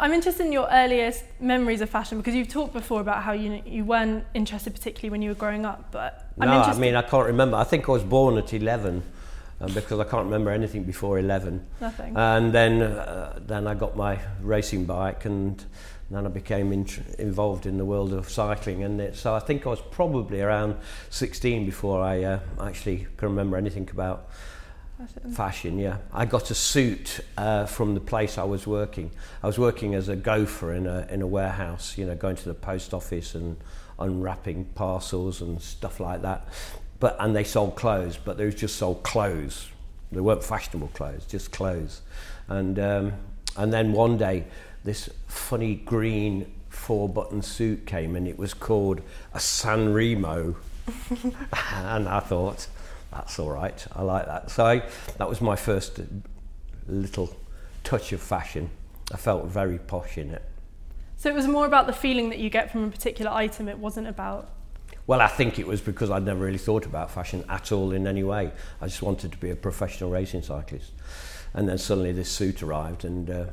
I'm interested in your earliest memories of fashion because you've talked before about how you you weren't interested particularly when you were growing up, but I'm no, I mean I can't remember. I think I was born at 11 um, because I can't remember anything before 11. Nothing. And then uh, then I got my racing bike and then I became in, involved in the world of cycling and it, so I think I was probably around 16 before I uh, actually can remember anything about Fashion. fashion yeah. I got a suit uh, from the place I was working. I was working as a gopher in a in a warehouse you know going to the post office and unwrapping parcels and stuff like that. But and they sold clothes but they just sold clothes. They weren't fashionable clothes just clothes. And um, and then one day this funny green four button suit came and it was called a San Remo and I thought that's all right I like that so I, that was my first little touch of fashion I felt very posh in it So it was more about the feeling that you get from a particular item. It wasn't about. Well, I think it was because I'd never really thought about fashion at all in any way. I just wanted to be a professional racing cyclist. And then suddenly this suit arrived, and uh,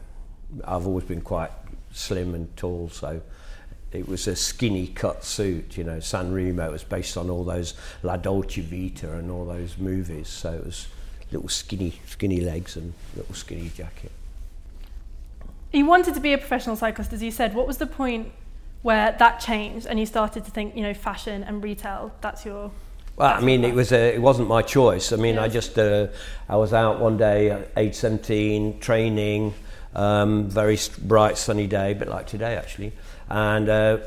I've always been quite slim and tall, so it was a skinny cut suit. You know, San Remo was based on all those La Dolce Vita and all those movies, so it was little skinny, skinny legs and little skinny jacket. You wanted to be a professional cyclist, as you said. What was the point where that changed and you started to think, you know, fashion and retail? That's your. Well, I mean, it was a, it wasn't my choice. I mean, I just uh, I was out one day, at age seventeen, training, um, very bright sunny day, a bit like today actually, and uh,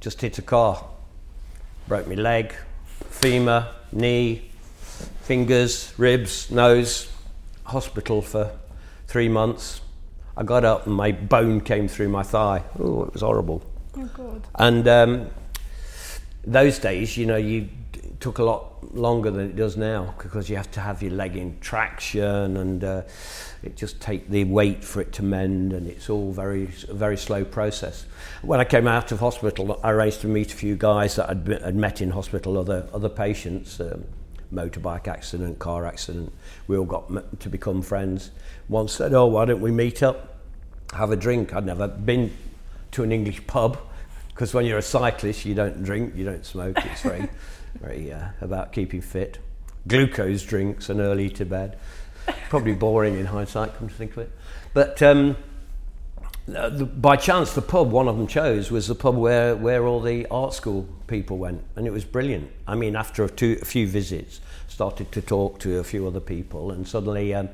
just hit a car, broke my leg, femur, knee, fingers, ribs, nose, hospital for three months. I got up and my bone came through my thigh. Oh, it was horrible. Oh, God. And um, those days, you know, you took a lot longer than it does now because you have to have your leg in traction and uh, it just take the weight for it to mend and it's all very very slow process. When I came out of hospital, I arranged to meet a few guys that I'd, been, had met in hospital, other other patients. Um, motorbike accident, car accident. We all got to become friends. One said, "Oh, why don't we meet up, have a drink?" I'd never been to an English pub because when you're a cyclist, you don't drink, you don't smoke. It's very, very uh, about keeping fit. Glucose drinks and early to bed. Probably boring in hindsight, come to think of it. But um, uh, the, by chance, the pub one of them chose was the pub where, where all the art school people went, and it was brilliant. I mean, after a, two, a few visits, started to talk to a few other people, and suddenly, um,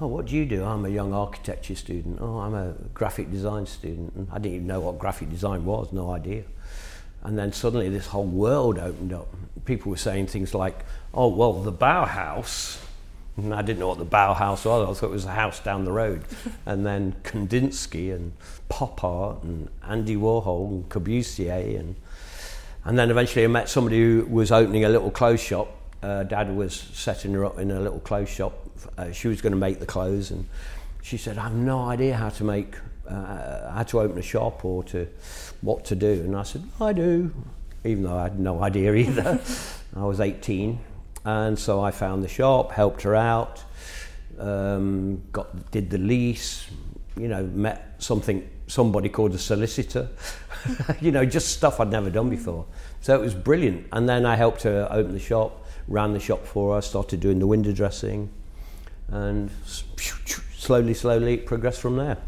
oh, what do you do? I'm a young architecture student. Oh, I'm a graphic design student. I didn't even know what graphic design was, no idea. And then suddenly, this whole world opened up. People were saying things like, oh, well, the Bauhaus. And I didn't know what the Bauhaus was. I thought it was a house down the road. and then Kandinsky and pop art and Andy Warhol and Corbusier. And, and then eventually I met somebody who was opening a little clothes shop. Uh, Dad was setting her up in a little clothes shop. Uh, she was going to make the clothes. And she said, I have no idea how to make, uh, how to open a shop or to what to do. And I said, I do, even though I had no idea either. I was 18. And so I found the shop, helped her out, um, got did the lease, you know, met something somebody called a solicitor, you know, just stuff I'd never done before. So it was brilliant. And then I helped her open the shop, ran the shop for her, started doing the window dressing, and slowly, slowly progressed from there.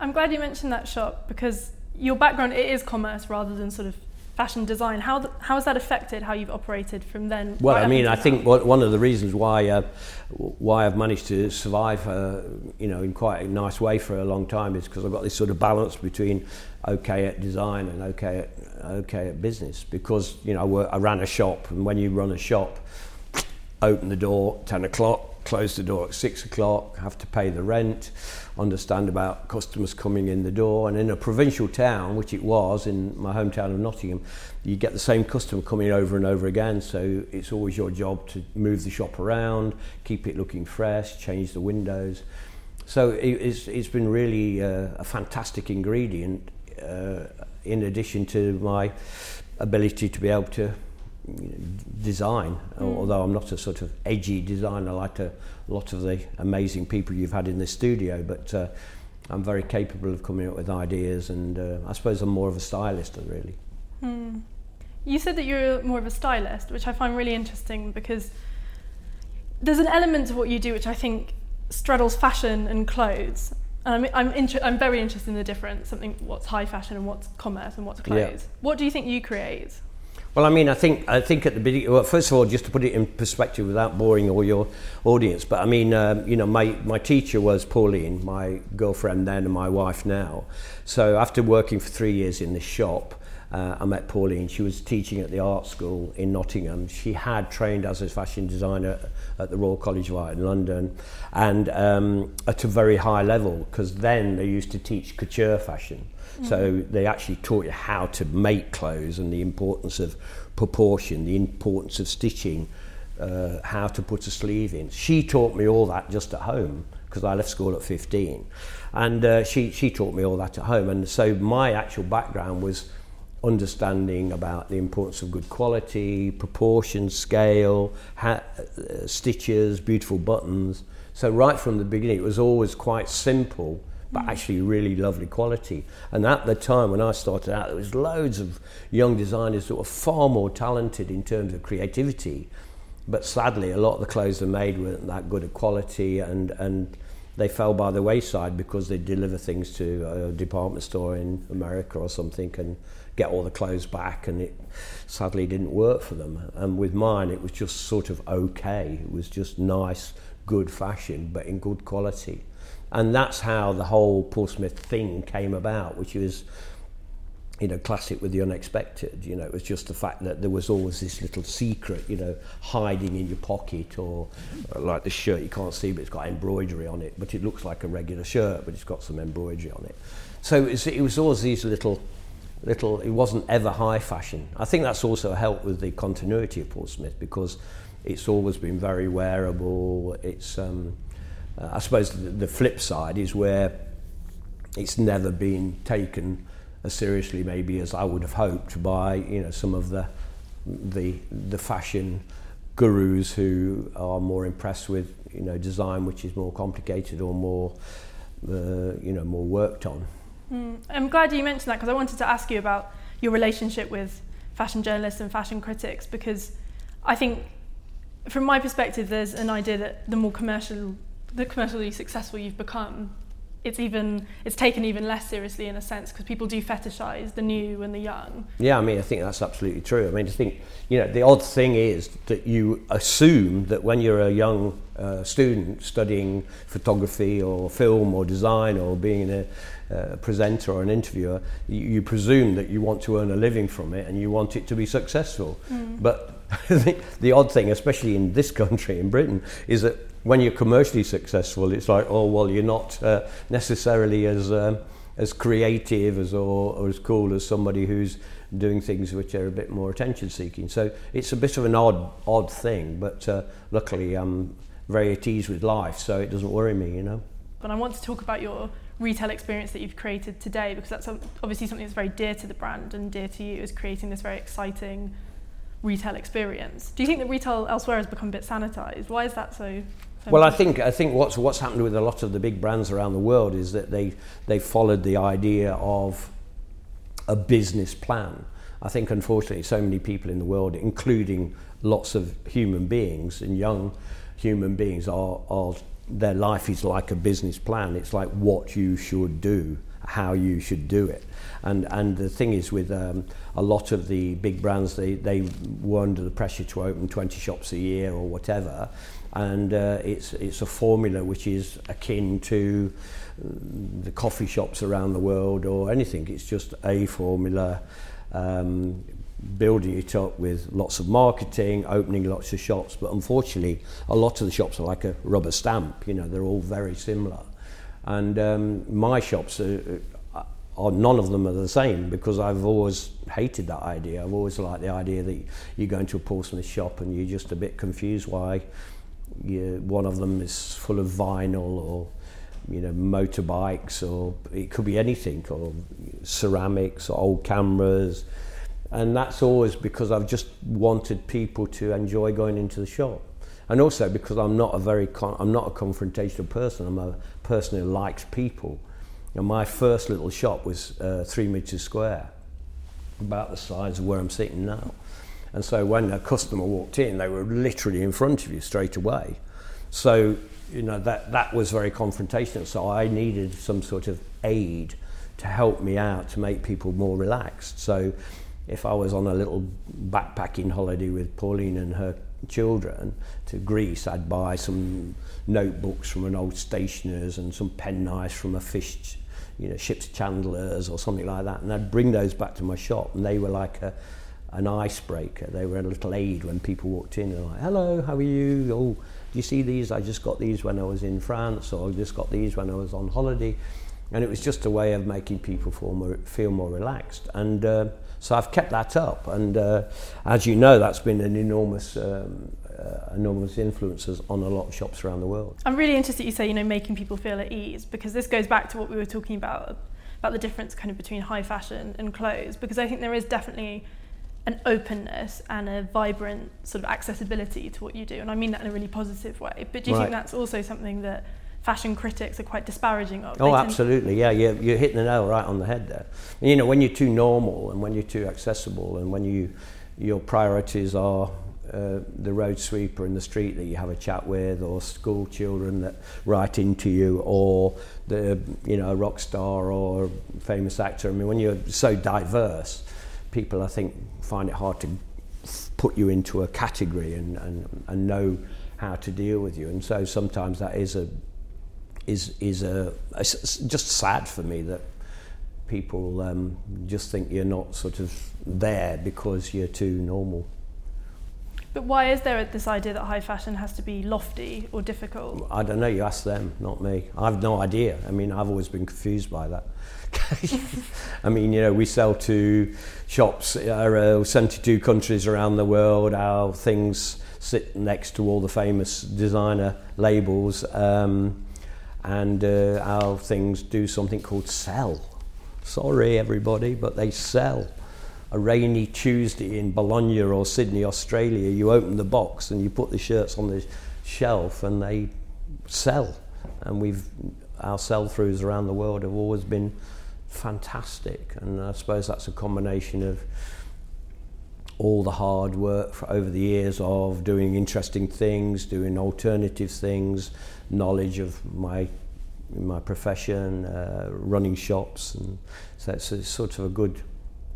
I'm glad you mentioned that shop because your background it is commerce rather than sort of fashion design. How th- how has that affected how you've operated from then? Well, right I mean, I now? think one of the reasons why uh, why I've managed to survive, uh, you know, in quite a nice way for a long time is because I've got this sort of balance between okay at design and okay at okay at business. Because you know, I, I ran a shop, and when you run a shop, open the door ten o'clock, close the door at six o'clock, have to pay the rent, understand about customers coming in the door. And in a provincial town, which it was in my hometown of Nottingham, you get the same customer coming over and over again. So it's always your job to move the shop around, keep it looking fresh, change the windows. So it's, it's been really uh, a fantastic ingredient uh, in addition to my ability to be able to design. Although I'm not a sort of edgy designer like a lot of the amazing people you've had in this studio, but uh, I'm very capable of coming up with ideas, and uh, I suppose I'm more of a stylist, really. Hmm. You said that you're more of a stylist, which I find really interesting because there's an element of what you do which I think straddles fashion and clothes. And I'm, I'm, inter- I'm very interested in the difference, something what's high fashion and what's commerce and what's clothes. Yeah. What do you think you create? Well, I mean, I think I think at the beginning. Well, first of all, just to put it in perspective, without boring all your audience, but I mean, um, you know, my my teacher was Pauline, my girlfriend then, and my wife now. So after working for three years in the shop, uh, I met Pauline. She was teaching at the art school in Nottingham. She had trained as a fashion designer at the Royal College of Art in London and um, at a very high level because then they used to teach couture fashion. Mm. So they actually taught you how to make clothes and the importance of proportion, the importance of stitching, uh, how to put a sleeve in. She taught me all that just at home because I left school at 15. And uh, she, she taught me all that at home. And so my actual background was understanding about the importance of good quality, proportion, scale, ha- uh, stitches, beautiful buttons. So right from the beginning, it was always quite simple, but mm. actually really lovely quality. And at the time when I started out, there was loads of young designers that were far more talented in terms of creativity. But sadly, a lot of the clothes they made weren't that good of quality, and and they fell by the wayside because they deliver things to a department store in America or something and get all the clothes back and it sadly didn't work for them. And with mine it was just sort of okay. It was just nice good fashion but in good quality. And that's how the whole Paul Smith thing came about which was you know classic with the unexpected. You know it was just the fact that there was always this little secret you know hiding in your pocket or uh, like the shirt you can't see but it's got embroidery on it but it looks like a regular shirt but it's got some embroidery on it. So it was, it was always these little little, it wasn't ever high fashion. I think that's also helped with the continuity of Paul Smith because it's always been very wearable. It's, um, uh, I suppose the, the flip side is where it's never been taken as seriously maybe as I would have hoped by you know some of the the the fashion gurus who are more impressed with you know design which is more complicated or more uh, you know more worked on. Mm. I'm glad you mentioned that because I wanted to ask you about your relationship with fashion journalists and fashion critics because I think from my perspective there's an idea that the more commercial the commercially successful you've become it's even it's taken even less seriously in a sense because people do fetishize the new and the young. Yeah, I mean, I think that's absolutely true. I mean, I think you know the odd thing is that you assume that when you're a young uh, student studying photography or film or design or being a uh, presenter or an interviewer, you, you presume that you want to earn a living from it and you want it to be successful. Mm. But the, the odd thing, especially in this country, in Britain, is that when you're commercially successful, it's like, oh, well, you're not uh, necessarily as, um, as creative as, or, or as cool as somebody who's doing things which are a bit more attention seeking. So it's a bit of an odd, odd thing, but uh, luckily I'm very at ease with life, so it doesn't worry me, you know. But I want to talk about your retail experience that you've created today because that's obviously something that's very dear to the brand and dear to you is creating this very exciting retail experience. Do you think that retail elsewhere has become a bit sanitized? Why is that so? Well, I think I think what's what's happened with a lot of the big brands around the world is that they they followed the idea of a business plan. I think unfortunately so many people in the world, including lots of human beings and young human beings, are are their life is like a business plan. It's like what you should do, how you should do it. And, and the thing is with um, a lot of the big brands, they, they were under the pressure to open 20 shops a year or whatever. And uh, it's, it's a formula which is akin to mm, the coffee shops around the world or anything. It's just a formula, um, building it up with lots of marketing, opening lots of shops. But unfortunately, a lot of the shops are like a rubber stamp. You know, they're all very similar. And um, my shops are, are none of them are the same because I've always hated that idea. I've always liked the idea that you go into a Paul Smith shop and you're just a bit confused why you, one of them is full of vinyl or you know motorbikes or it could be anything or ceramics or old cameras. And that's always because I've just wanted people to enjoy going into the shop. And also because I'm not a very con- I'm not a confrontational person. I'm a person who likes people And my first little shop was uh, three metres square, about the size of where I'm sitting now. And so when a customer walked in, they were literally in front of you straight away. So, you know, that, that was very confrontational. So I needed some sort of aid to help me out to make people more relaxed. So if I was on a little backpacking holiday with Pauline and her children to Greece, I'd buy some notebooks from an old stationer's and some penknives from a fish, you know, ship's chandlers or something like that. And I'd bring those back to my shop, and they were like a, an icebreaker. They were a little aid when people walked in and like, hello, how are you? Oh, do you see these? I just got these when I was in France, or I just got these when I was on holiday. And it was just a way of making people feel more, feel more relaxed. And uh, so I've kept that up. And uh, as you know, that's been an enormous, um, uh, enormous influences on a lot of shops around the world. I'm really interested you say, you know, making people feel at ease because this goes back to what we were talking about about the difference kind of between high fashion and clothes because I think there is definitely an openness and a vibrant sort of accessibility to what you do and I mean that in a really positive way but do you Right. think that's also something that fashion critics are quite disparaging of Oh, absolutely. Yeah, you're, you're hitting the nail right on the head there. You know, when you're too normal and when you're too accessible and when you your priorities are uh, the road sweeper in the street that you have a chat with or school children that write into you or the, you know, a rock star or a famous actor. I mean, when you're so diverse, people, I think, find it hard to put you into a category and, and, and know how to deal with you. And so sometimes that is a is is a, a s- s- just sad for me that people um, just think you're not sort of there because you're too normal. but why is there this idea that high fashion has to be lofty or difficult I don't know. You ask them, not me. I've no idea. I mean, I've always been confused by that. I mean, you know, we sell to shops, uh, 72 countries around the world. Our things sit next to all the famous designer labels, um, and uh, our things do something called sell. Sorry, everybody, but they sell. A rainy Tuesday in Bologna or Sydney, Australia, you open the box and you put the shirts on the shelf and they sell. And we've our sell-throughs around the world have always been fantastic. And I suppose that's a combination of all the hard work for over the years of doing interesting things, doing alternative things, knowledge of my my profession, uh, running shops, and so it's, a sort of a good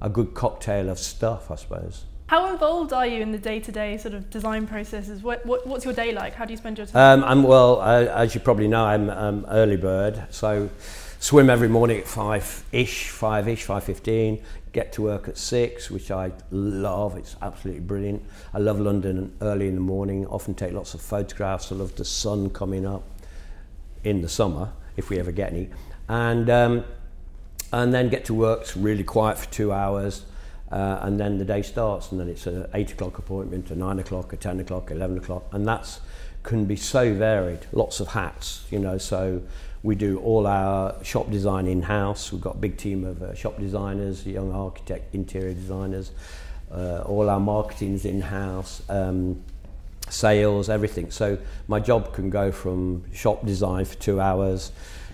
a good cocktail of stuff, I suppose. how involved are you in the day-to-day sort of design processes? What, what what's your day like? How do you spend your time? Um, I'm well, uh, as you probably know, I'm um, early bird, so swim every morning at five ish, five ish, five fifteen. Get to work at six, which I love. It's absolutely brilliant. I love London early in the morning. Often take lots of photographs. I love the sun coming up in the summer, if we ever get any, and um, and then get to work. It's really quiet for two hours. Uh, and then the day starts, and then it's an eight o'clock appointment, a nine o'clock, a ten o'clock, eleven o'clock, and that's can be so varied. Lots of hats, you know. So we do all our shop design in house. We've got a big team of uh, shop designers, young architect, interior designers. Uh, all our marketing's in house. Um, sales, everything. So my job can go from shop design for two hours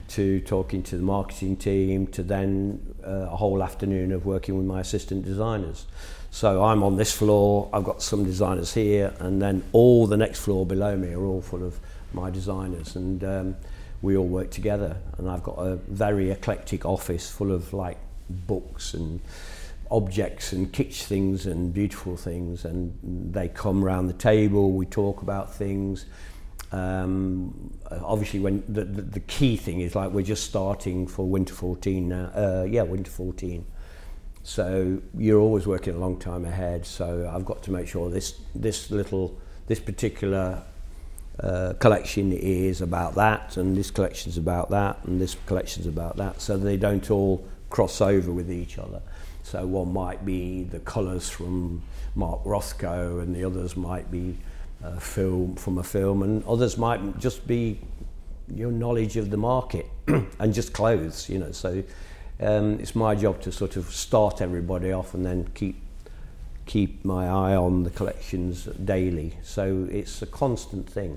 to talking to the marketing team to then uh, a whole afternoon of working with my assistant designers. So I'm on this floor, I've got some designers here, and then all the next floor below me are all full of my designers, and um, we all work together. And I've got a very eclectic office full of like books and objects and kitsch things and beautiful things. And they come round the table, we talk about things. Um, obviously, when the, the, the key thing is like we're just starting for winter 14 now. Uh, yeah, winter 14. So you're always working a long time ahead. So I've got to make sure this this little this particular uh, collection is about that and this collection's about that and this collection's about that. So they don't all cross over with each other. So one might be the colours from Mark Rothko and the others might be a film from a film and others might just be your knowledge of the market and just clothes you know. So um, it's my job to sort of start everybody off and then keep keep my eye on the collections daily. So it's a constant thing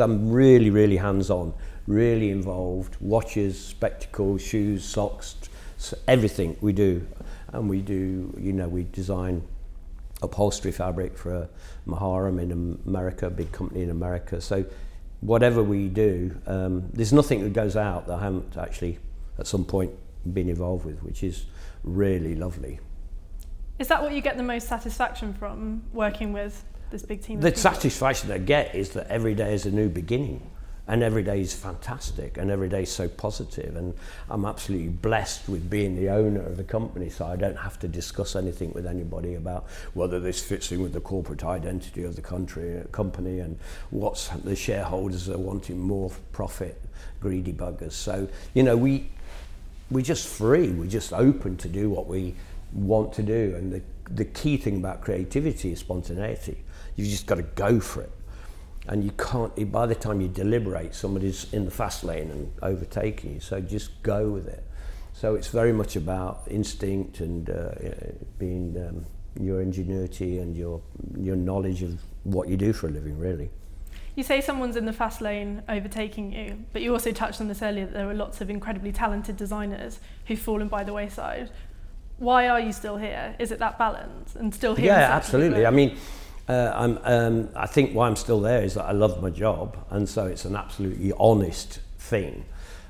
I'm really, really hands-on, really involved. Watches, spectacles, shoes, socks, everything we do, and we do. You know, we design upholstery fabric for a Maharam in America, a big company in America. So whatever we do, um, there's nothing that goes out that I haven't actually at some point been involved with, which is really lovely. Is that what you get the most satisfaction from working with this big team? The satisfaction I get is that every day is a new beginning and every day is fantastic and every day is so positive and I'm absolutely blessed with being the owner of the company so I don't have to discuss anything with anybody about whether this fits in with the corporate identity of the country company and what's the shareholders are wanting more profit greedy buggers. So you know we we're just free. We're just open to do what we want to do and the the key thing about creativity is spontaneity you've just got to go for it. And you can't by the time you deliberate somebody's in the fast lane and overtaking you. So just go with it. So it's very much about instinct and uh, being um, your ingenuity and your your knowledge of what you do for a living really. You say someone's in the fast lane overtaking you but you also touched on this earlier that there are lots of incredibly talented designers who've fallen by the wayside. Why are you still here? Is it that balance? And still here yeah absolutely. i mean uh, um, I think why I'm still there is that I love my job, and so it's an absolutely honest thing.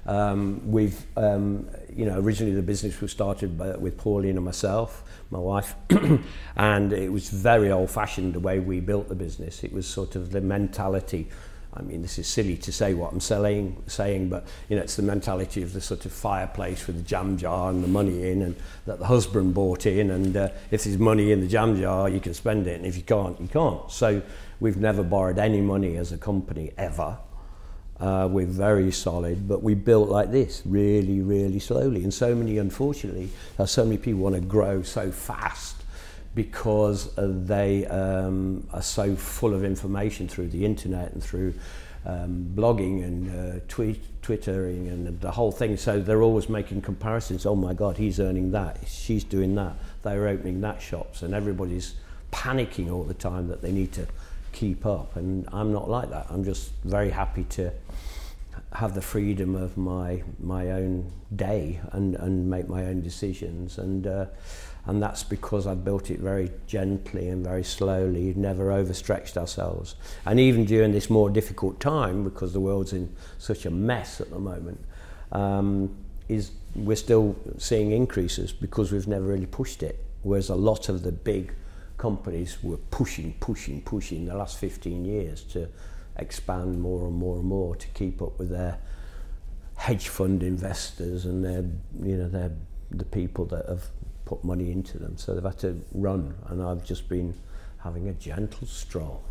Um, we've, um, you know, originally the business was started by, with Pauline and myself, my wife, and it was very old-fashioned the way we built the business. It was sort of the mentality I mean, this is silly to say what I'm selling, saying, but you know, it's the mentality of the sort of fireplace with the jam jar and the money in, and that the husband bought in. And uh, if there's money in the jam jar, you can spend it, and if you can't, you can't. So we've never borrowed any money as a company ever. Uh, we're very solid, but we built like this, really, really slowly. And so many, unfortunately, uh, so many people want to grow so fast because they um, are so full of information through the internet and through um, blogging and uh, tweet, twittering and the, the whole thing. So they're always making comparisons. Oh my God, he's earning that. She's doing that. They're opening that shops, and everybody's panicking all the time that they need to keep up. And I'm not like that. I'm just very happy to have the freedom of my my own day and and make my own decisions and. Uh, and that's because I've built it very gently and very slowly. We've never overstretched ourselves. And even during this more difficult time, because the world's in such a mess at the moment, um, is we're still seeing increases because we've never really pushed it. Whereas a lot of the big companies were pushing, pushing, pushing the last 15 years to expand more and more and more to keep up with their hedge fund investors and their, you know, their the people that have put money into them. So they've had to run, and I've just been having a gentle stroll.